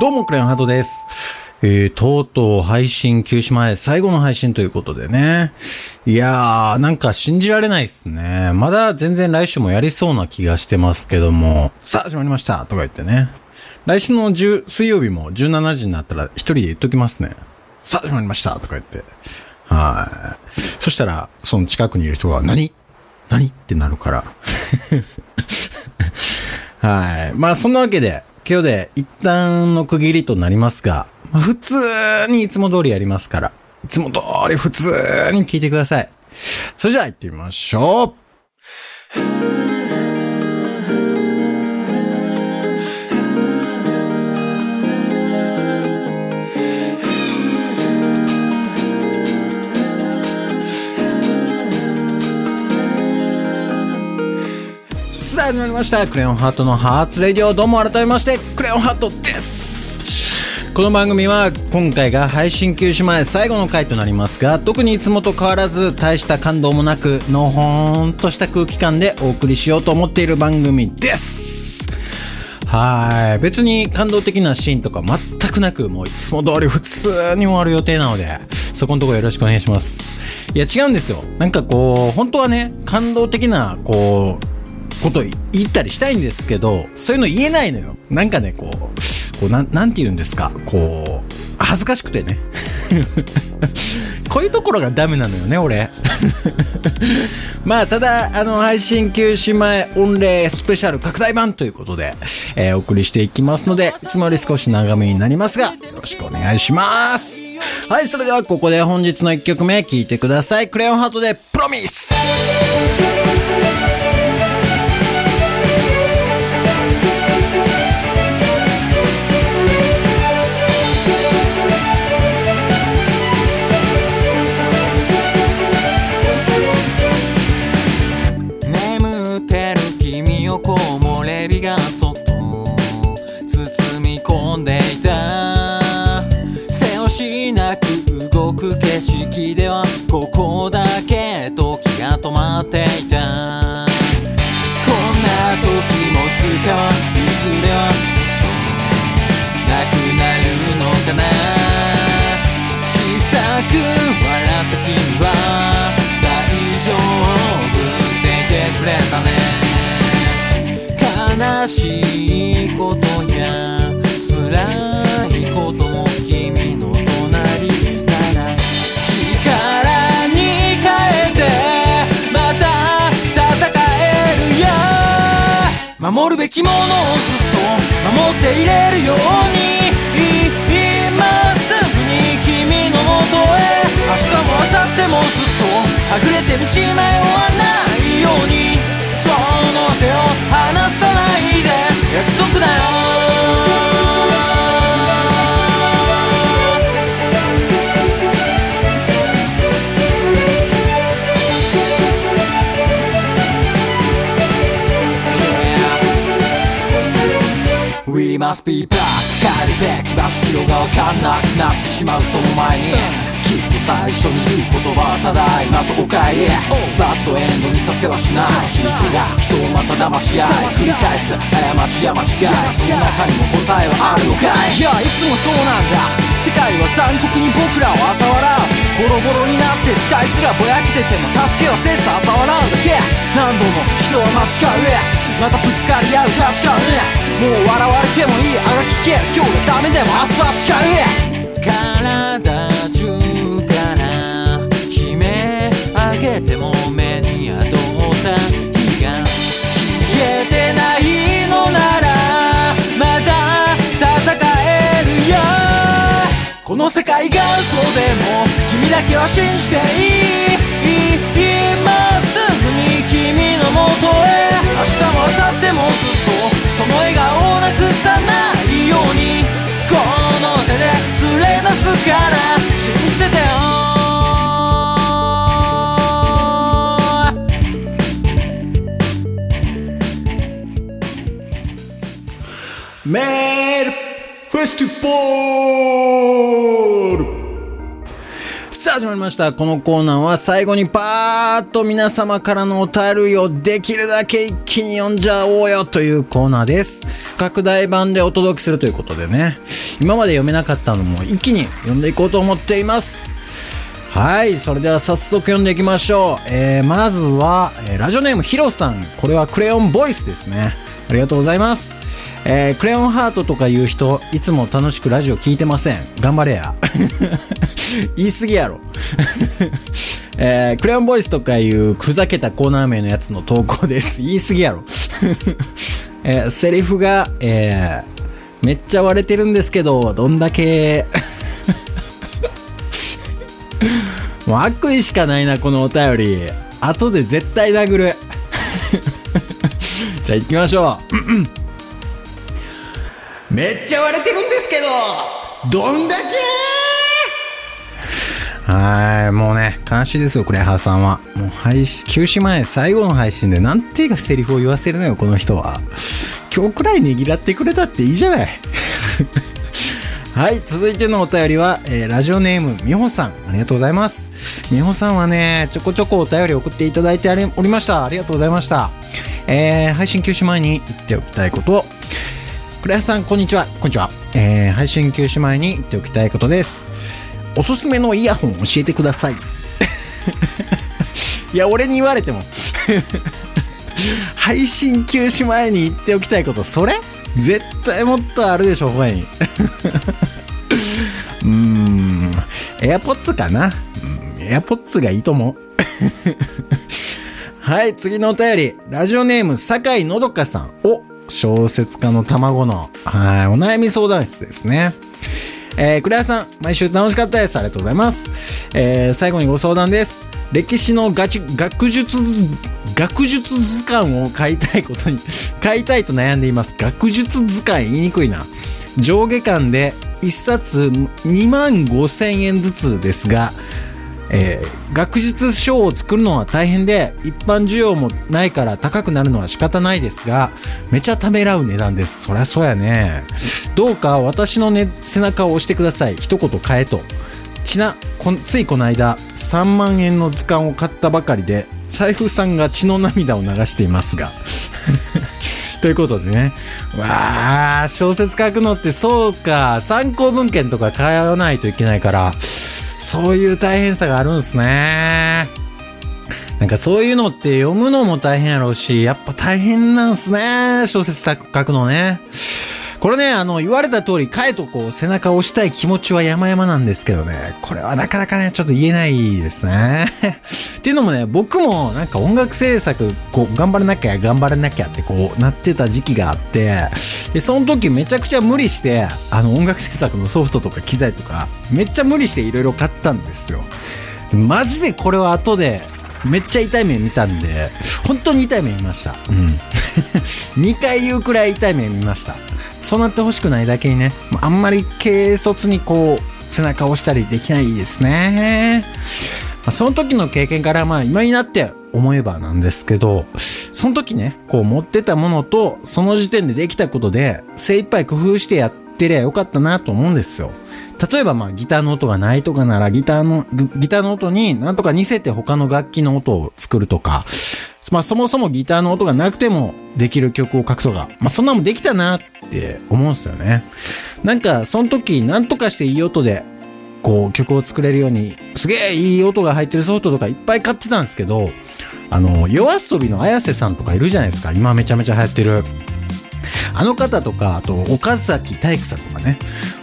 どうも、クレヨンハートです。えー、とうとう配信休止前最後の配信ということでね。いやー、なんか信じられないですね。まだ全然来週もやりそうな気がしてますけども、さあ始まりましたとか言ってね。来週の10水曜日も17時になったら一人で言っときますね。さあ始まりましたとか言って。はい。そしたら、その近くにいる人が、何？何？ってなるから。はい。まあ、そんなわけで、今日で一旦の区切りとなりますが、ま、普通にいつも通りやりますから、いつも通り普通に聞いてください。それじゃあ行ってみましょう始まりました。クレヨンハートのハーツレディオどうも改めましてクレヨンハートです。この番組は今回が配信休止前最後の回となりますが特にいつもと変わらず大した感動もなくのほーんとした空気感でお送りしようと思っている番組です。はい。別に感動的なシーンとか全くなくもういつも通り普通に終わる予定なのでそこのとこよろしくお願いします。いや違うんですよ。なんかこう本当はね感動的なこうこと言ったりしたいんですけど、そういうの言えないのよ。なんかね、こう、こうなん、なんて言うんですか、こう、恥ずかしくてね。こういうところがダメなのよね、俺。まあ、ただ、あの、配信休止前、御礼スペシャル拡大版ということで、えーお送りしていきますので、いつもより少し長めになりますが、よろしくお願いします。はい、それではここで本日の1曲目聴いてください。クレヨンハートで、プロミス悲しいことや辛いことも君の隣なら力に変えてまた戦えるよ守るべきものをずっと守っていれるように今すぐに君のもとへ明日も明後日もずっとはぐれて道迷わないようにその手を離さないで約束だよ「We must be back」帰るべき場所キロがわかんなくなってしまう。その前に。最初に言う言葉はただいまとおかえりバッドエンドにさせはしない。人が人をまた騙し合い。繰り返す。過ちや間違い。その中にも答えはあるのかい。いやいつもそうなんだ。世界は残酷に僕らを嘲笑う。ボロボロになって視界すらぼやけてても助けはせず嘲笑うだけ。何度も人は間違う。またぶつかり合う価値観。もう笑われてもいいあがきける今日がダメでも明日は誓う。体この世界が嘘でも君だけは信じていい今すぐに君のもとへ明日も明後日もずっとその笑顔をなくさないようにこの手で連れ出すから信じててよメールフェスティバルさあ始まりました。このコーナーは最後にパーッと皆様からのお便りをできるだけ一気に読んじゃおうよというコーナーです。拡大版でお届けするということでね、今まで読めなかったのも一気に読んでいこうと思っています。はい、それでは早速読んでいきましょう。えー、まずは、えーラジオネームヒロさん。これはクレヨンボイスですね。ありがとうございます。えー、クレヨンハートとか言う人、いつも楽しくラジオ聞いてません。頑張れや。言い過ぎやろ。えー、クレヨンボイスとかいうふざけたコーナー名のやつの投稿です。言い過ぎやろ。えー、セリフが、えー、めっちゃ割れてるんですけど、どんだけ、もう悪意しかないな、このお便り。後で絶対殴る。じゃあ行きましょう。めっちゃ割れてるんですけど、どんだけはい、もうね、悲しいですよ、クレハーさんは。もう配信、休止前最後の配信でなんていうかセリフを言わせるのよ、この人は。今日くらいねぎらってくれたっていいじゃない。はい、続いてのお便りは、えーラジオネームみほさん。ありがとうございます。みほさんはね、ちょこちょこお便り送っていただいておりました。ありがとうございました。えー配信休止前に言っておきたいこと。クレハさん、こんにちは。こんにちは。えー配信休止前に言っておきたいことです。おすすめのイヤホン教えてください。いや、俺に言われても。配信休止前に言っておきたいこと、それ？絶対もっとあるでしょ、他に。うーん、AirPods かな？うん、AirPods がいいと思う。はい、次のお便り。ラジオネーム、酒井のどかさん。お、小説家の卵の、はい、お悩み相談室ですね。えー、クレアさん、毎週楽しかったです。ありがとうございます。えー、最後にご相談です。歴史のガチ、学術、学術図鑑を買いたいことに、買いたいと悩んでいます。学術図鑑言いにくいな。上下巻で1冊2万5千円ずつですが、えー学術書を作るのは大変で、一般需要もないから高くなるのは仕方ないですが、めちゃためらう値段です。そりゃそうやね。どうか私の、ね、背中を押してください。一言買えと。ちな、ついこの間、3万円の図鑑を買ったばかりで、財布さんが血の涙を流していますが。ということでね。わあ、小説書くのってそうか。参考文献とか買わないといけないから、そういう大変さがあるんすね。なんかそういうのって読むのも大変やろうし、やっぱ大変なんすね。小説書くのね。これね、あの、言われた通り、かえとこう、背中を押したい気持ちは山々なんですけどね、これはなかなかね、ちょっと言えないですね。っていうのもね、僕もなんか音楽制作、こう、頑張らなきゃ、頑張らなきゃってこう、なってた時期があって、で、その時めちゃくちゃ無理して、あの、音楽制作のソフトとか機材とか、めっちゃ無理していろいろ買ったんですよ。マジでこれは後で、めっちゃ痛い目見たんで、本当に痛い目見ました。うん。2回言うくらい痛い目見ました。そうなってほしくないだけにね、あんまり軽率にこう、背中を押したりできないですね。まあその時の経験から、まあ今になって思えばなんですけど、その時ね、こう持ってたものと、その時点でできたことで、精一杯工夫してやってりゃよかったなと思うんですよ。例えばまあギターの音がないとかならギターの、ギターの音になんとか似せて他の楽器の音を作るとか、まあそもそもギターの音がなくてもできる曲を書くとか、まあそんなもできたなって思うんですよね。なんかその時なんとかしていい音でこう曲を作れるようにすげえいい音が入ってるソフトとかいっぱい買ってたんですけど、あの、夜遊びの綾瀬さんとかいるじゃないですか。今めちゃめちゃ流行ってる。あの方とか、あと、岡崎体育さんとかね。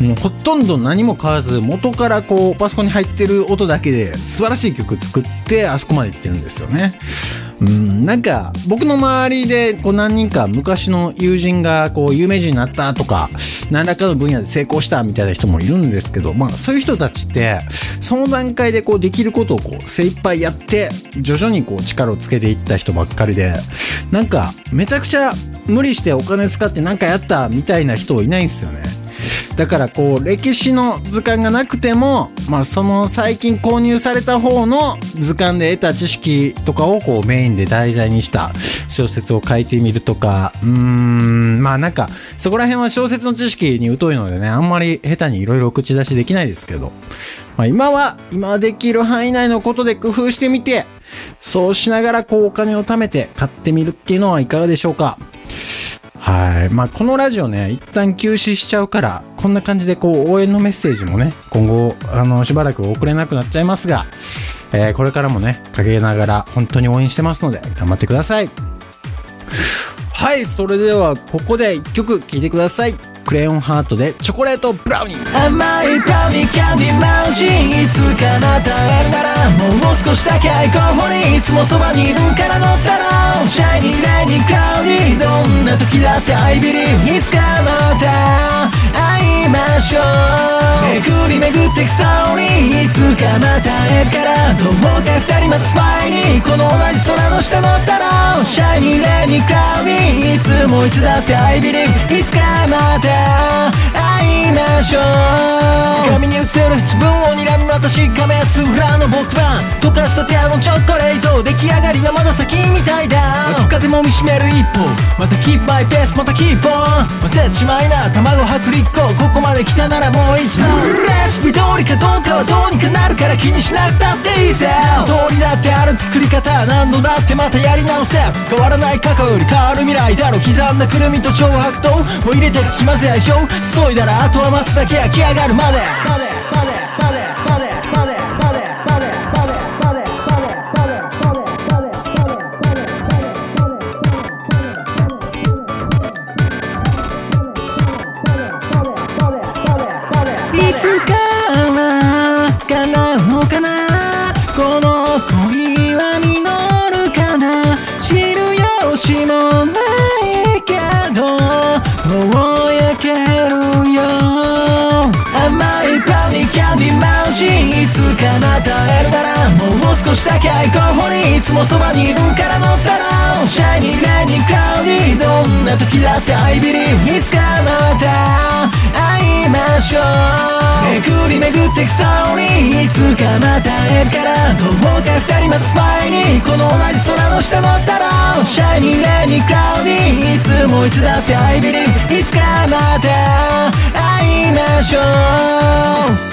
もうほとんど何も買わず、元からこう、パソコンに入ってる音だけで素晴らしい曲作って、あそこまで行ってるんですよね。うん、なんか、僕の周りで、こう何人か昔の友人が、こう、有名人になったとか、何らかの分野で成功したみたいな人もいるんですけど、まあ、そういう人たちって、その段階でこう、できることをこう、精一杯やって、徐々にこう、力をつけていった人ばっかりで、なんか、めちゃくちゃ無理してお金使ってなんかやったみたいな人いないんですよね。だからこう歴史の図鑑がなくても、まあ、その最近購入された方の図鑑で得た知識とかをこうメインで題材にした小説を書いてみるとか。うーんまあなんかそこら辺は小説の知識に疎いのでねあんまり下手にいろいろ口出しできないですけど、まあ、今は今できる範囲内のことで工夫してみてそうしながらこうお金を貯めて買ってみるっていうのはいかがでしょうか。はい。まあ、このラジオね、一旦休止しちゃうから、こんな感じでこう、応援のメッセージもね、今後、あの、しばらく送れなくなっちゃいますが、えーこれからもね、陰ながら本当に応援してますので、頑張ってください。はい、それでは、ここで一曲聴いてください。クレヨンハートでチョコレートブラウニー。甘いブラウニーキャンディーマウンいつかまた会えるならもう少しだけ候補にいつもそばにいるから乗ったらシャイニーレイニークラウディーどんな時だってアイビリーいつかまた会いましょう巡り巡ってくストーリーいつかまた。会えるからどうか二人待つ前にこの同じ空の下の太郎シャイニーレイニークラウディーいつもいつだって I believe いつかまた。会いましょう鏡に映る自分を睨み私仮面つぶらの僕は。溶かした手のチョコレート出来上がりはまだ先みたいだ。わずかでも見しめる一歩また keep my pace また keep on 混ぜちまいな卵薄力粉ここまで来たならもう一度レシピ通りかどうかはどうにかなるから気にしなくたっていいぜ通りだってある作り方何度だってまたやり直せ変わらない過去より変わる未来だろ刻んだくるみと超白桃も入れてかき混ぜ相性急いだらあとは待つだけ焼き上がるまで。いつから叶うかな？この恋は実るかな？知る由もな。い少しだけ愛候補にいつもそばにいるから乗ったらシャイニーレイニークラウディーどんな時だって I believe いつかまた会いましょう。巡り巡ってくストーリーいつかまた会えるからどうか二人待つ前にこの同じ空の下乗ったらシャイニーレイニークラウディーいつもいつだって I believe いつかまた会いましょう。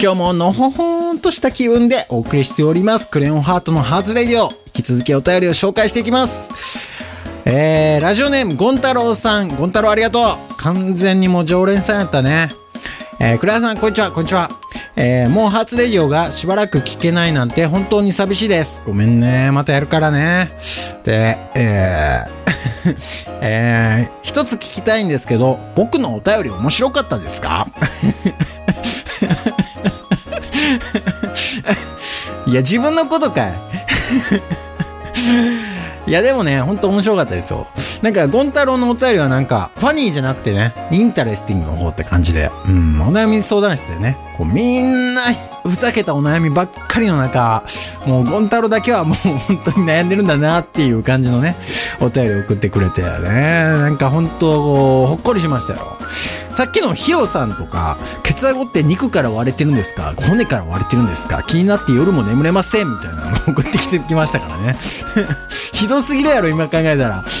今日ものほほーんとした気分でお送りしております。クレヨンハートのハーツレディオ。引き続きお便りを紹介していきます。えー、ラジオネーム、ゴン太郎さん。ゴン太郎ありがとう。完全にもう常連さんやったね。えー、クラさん、こんにちは、こんにちは。えー、もうハーツレディオがしばらく聞けないなんて本当に寂しいです。ごめんね。またやるからね。で、えー、えー、一つ聞きたいんですけど、僕のお便り面白かったですか？いや、自分のことかい。いや、でもね、ほんと面白かったですよ。なんか、ゴン太郎のお便りはなんか、 funny じゃなくてね、 interesting の方って感じで、うん、お悩み相談室でね、こう、みんな、ふざけたお悩みばっかりの中、もう、ゴン太郎だけはもう、本当に悩んでるんだなっていう感じのね、お便り送ってくれてね、なんか本当こう、ほっこりしましたよ。さっきのヒロさんとか、ケツアゴって肉から割れてるんですか？骨から割れてるんですか？気になって夜も眠れませんみたいなの送ってきてきましたからね。ひどすぎるやろ、今考えたら。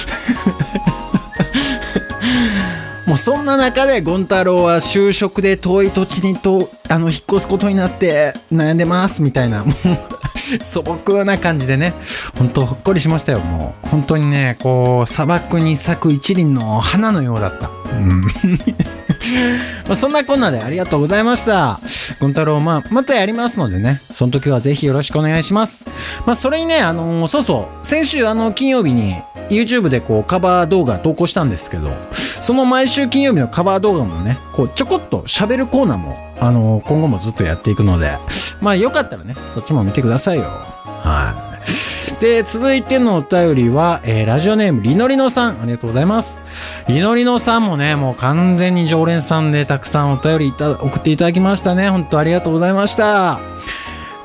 もうそんな中でゴン太郎は就職で遠い土地にと、あの、引っ越すことになって悩んでますみたいな、も う素朴な感じでね、本当ほっこりしましたよ、もう。本当にね、こう、砂漠に咲く一輪の花のようだった。うん。まあそんなこんなでありがとうございました。ゴン太郎、まあ、またやりますのでね、その時はぜひよろしくお願いします。まあ、それにね、あのーそうそう、先週あの、金曜日に YouTube でこう、カバー動画投稿したんですけど、その毎週金曜日のカバー動画もね、こう、ちょこっと喋るコーナーも、あのー今後もずっとやっていくので、まあ、よかったらね、そっちも見てくださいよ。はい。で、続いてのお便りは、えー、ラジオネームりのりのさん。ありがとうございます。りのりのさんもね、もう完全に常連さんでたくさんお便りいた送っていただきましたね。本当ありがとうございました。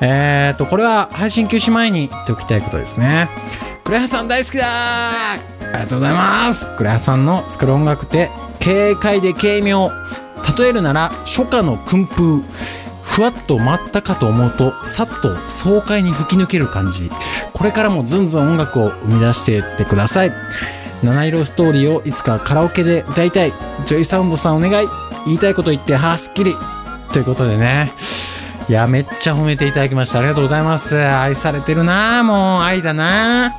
えーと、これは配信休止前に言っておきたいことですね。クレハさん大好きだありがとうございますクレハさんの作る音楽って軽快で軽妙例えるなら初夏の薫風ふわっと舞ったかと思うとさっと爽快に吹き抜ける感じこれからもずんずん音楽を生み出していってください七色ストーリーをいつかカラオケで歌いたい JOYSOUND さんお願い言いたいこと言ってはあすっきりということでねいや、めっちゃ褒めていただきました。ありがとうございます。愛されてるなもう愛だな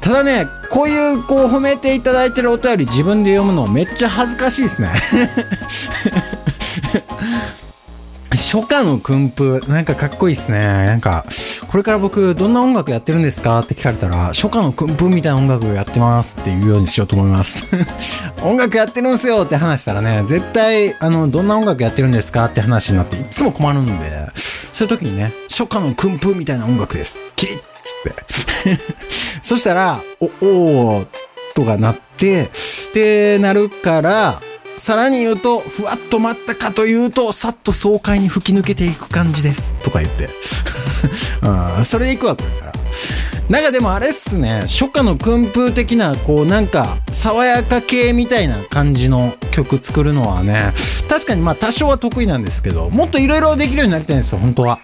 ただね、こういうこう褒めていただいてるお便り自分で読むのめっちゃ恥ずかしいですね。初夏の訓風、なんかかっこいいですね。なんか、これから僕どんな音楽やってるんですか？って聞かれたら、初夏の訓風みたいな音楽をやってますっていうようにしようと思います。音楽やってるんすよって話したらね、絶対、あの、どんな音楽やってるんですかって話になっていつも困るんで、そういう時にね、初夏の訓風みたいな音楽です。キリッつって。そしたら、お、おーとかなって、ってなるから、さらに言うと、ふわっと待ったかというと、さっと爽快に吹き抜けていく感じです。とか言って。それでいくわ、これから。なんかでもあれっすね、初夏の訓風的な、こうなんか、爽やか系みたいな感じの曲作るのはね、確かにまあ多少は得意なんですけど、もっといろいろできるようになりたいんですよ、本当は。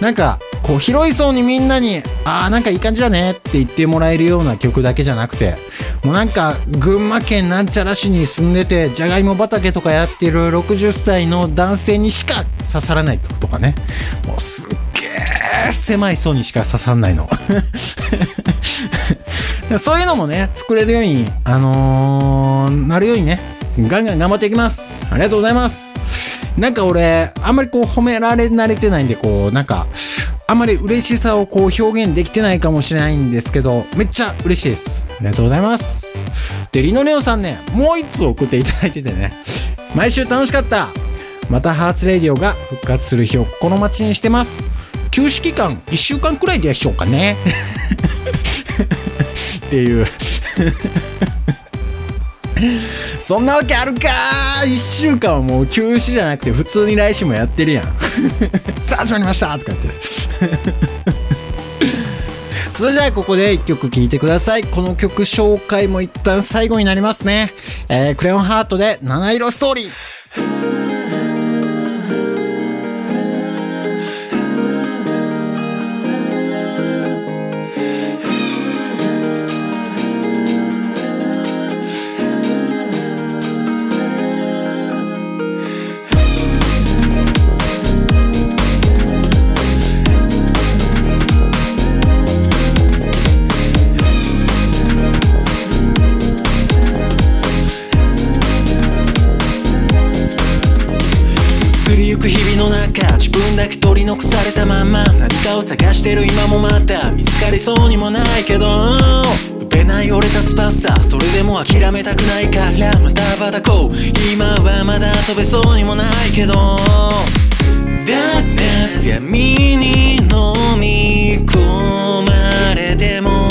なんか、こう広い層にみんなに、ああ、なんかいい感じだねって言ってもらえるような曲だけじゃなくて、もうなんか、群馬県なんちゃら市に住んでて、じゃがいも畑とかやってる60歳の男性にしか刺さらない曲とかね。もうすっげえ狭い層にしか刺さんないの。そういうのもね、作れるように、あのーなるようにね、ガンガン頑張っていきます。ありがとうございます。なんか俺、あんまりこう褒められ慣れてないんで、こう、なんか、あんまり嬉しさをこう表現できてないかもしれないんですけど、めっちゃ嬉しいです。ありがとうございます。で、リノネオさんね、もう一つ送っていただいててね、毎週楽しかった。またハーツレディオが復活する日を心待ちにしてます。休止期間1週間くらいでしょうかね。っていう。そんなわけあるかー !1 週間はもう休止じゃなくて普通に来週もやってるやん。さあ始まりましたとか言って。それじゃあここで1曲聴いてください。この曲紹介も一旦最後になりますね。えー、クレヨンハートで七色ストーリー。かを探してる今もまた見つかりそうにもないけど。飛べない折れた翼それでも諦めたくないからまた羽ばたこう今はまだ飛べそうにもないけど。Darkness 闇に飲み込まれても。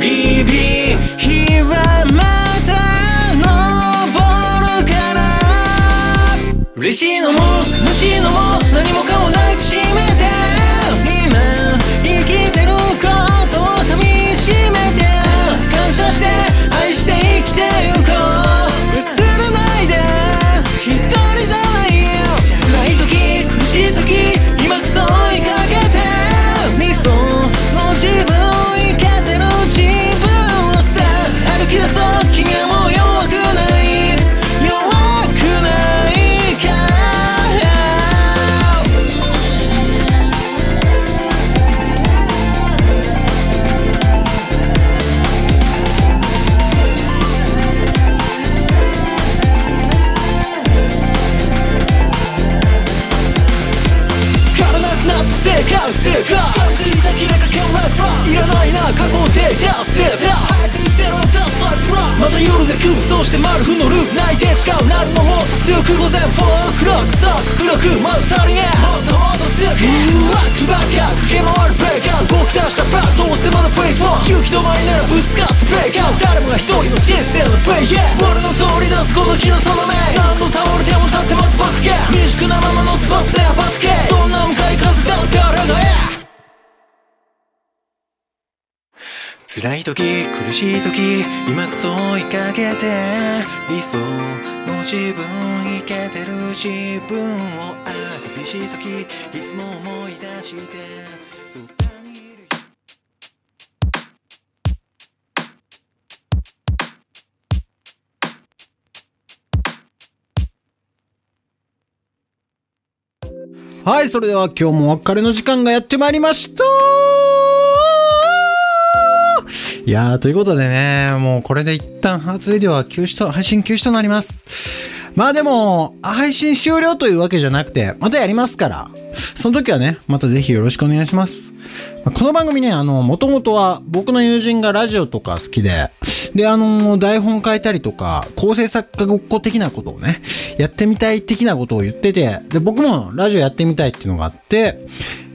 ビビ日はまた昇るから。嬉しいのも悲しいのも何もォークロックソック黒くまだ足りねえもっともっと強くうわくばっか駆け回るブレイクアウト僕出したバットを迫るプレイフォー勇気止まりならぶつかってブレイクアウト誰もが一人の人生のプレイヤー。俺の通り出すこの木のその目何度倒れても立ってまたバックけ。未熟なままのスパスで羽ばたけどんな向かい風だってあらがえ。辛い時苦しい時今こそ追いかけて理想の自分いけてる自分をあ寂しい時いつも思い出してそばにいる。はい、それでは今日もお別れの時間がやってまいりました。いやー、ということでね、もうこれで一旦ハーツレディオは休止と、配信休止となります。まあでも、配信終了というわけじゃなくて、またやりますから、その時はね、またぜひよろしくお願いします。まこの番組ね、あの、もともとは僕の友人がラジオとか好きで、で、あの、台本書いたりとか、構成作家ごっこ的なことをね、やってみたい的なことを言ってて、で、僕もラジオやってみたいっていうのがあって、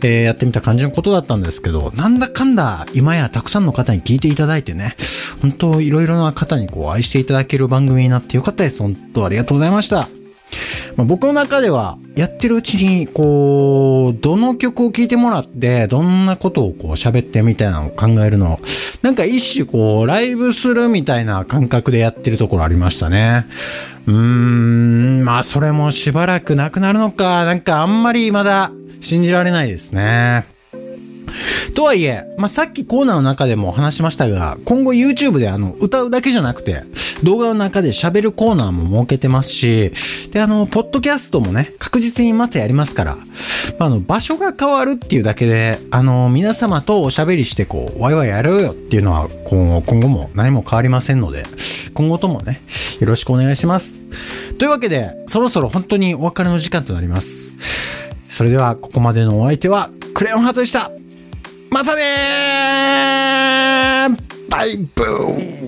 えーやってみた感じのことだったんですけど、なんだかんだ今やたくさんの方に聞いていただいてね、本当いろいろな方にこう愛していただける番組になってよかったです。本当ありがとうございました。まあ、僕の中では、やってるうちに、こう、どの曲を聴いてもらって、どんなことをこう喋ってみたいなのを考えるの、なんか一種こう、ライブするみたいな感覚でやってるところありましたね。うーん、まあそれもしばらくなくなるのか、なんかあんまりまだ信じられないですね。とはいえ、まあ、さっきコーナーの中でも話しましたが、今後 YouTube であの、歌うだけじゃなくて、動画の中で喋るコーナーも設けてますし、で、あの、ポッドキャストもね、確実にまたやりますから、まあ、あの、場所が変わるっていうだけで、あの、皆様とおしゃべりしてこう、ワイワイやろうよっていうのは、今後今後も何も変わりませんので、今後ともね、よろしくお願いします。というわけで、そろそろ本当にお別れの時間となります。それでは、ここまでのお相手は、クレヨンハートでした。またねー。バイブー。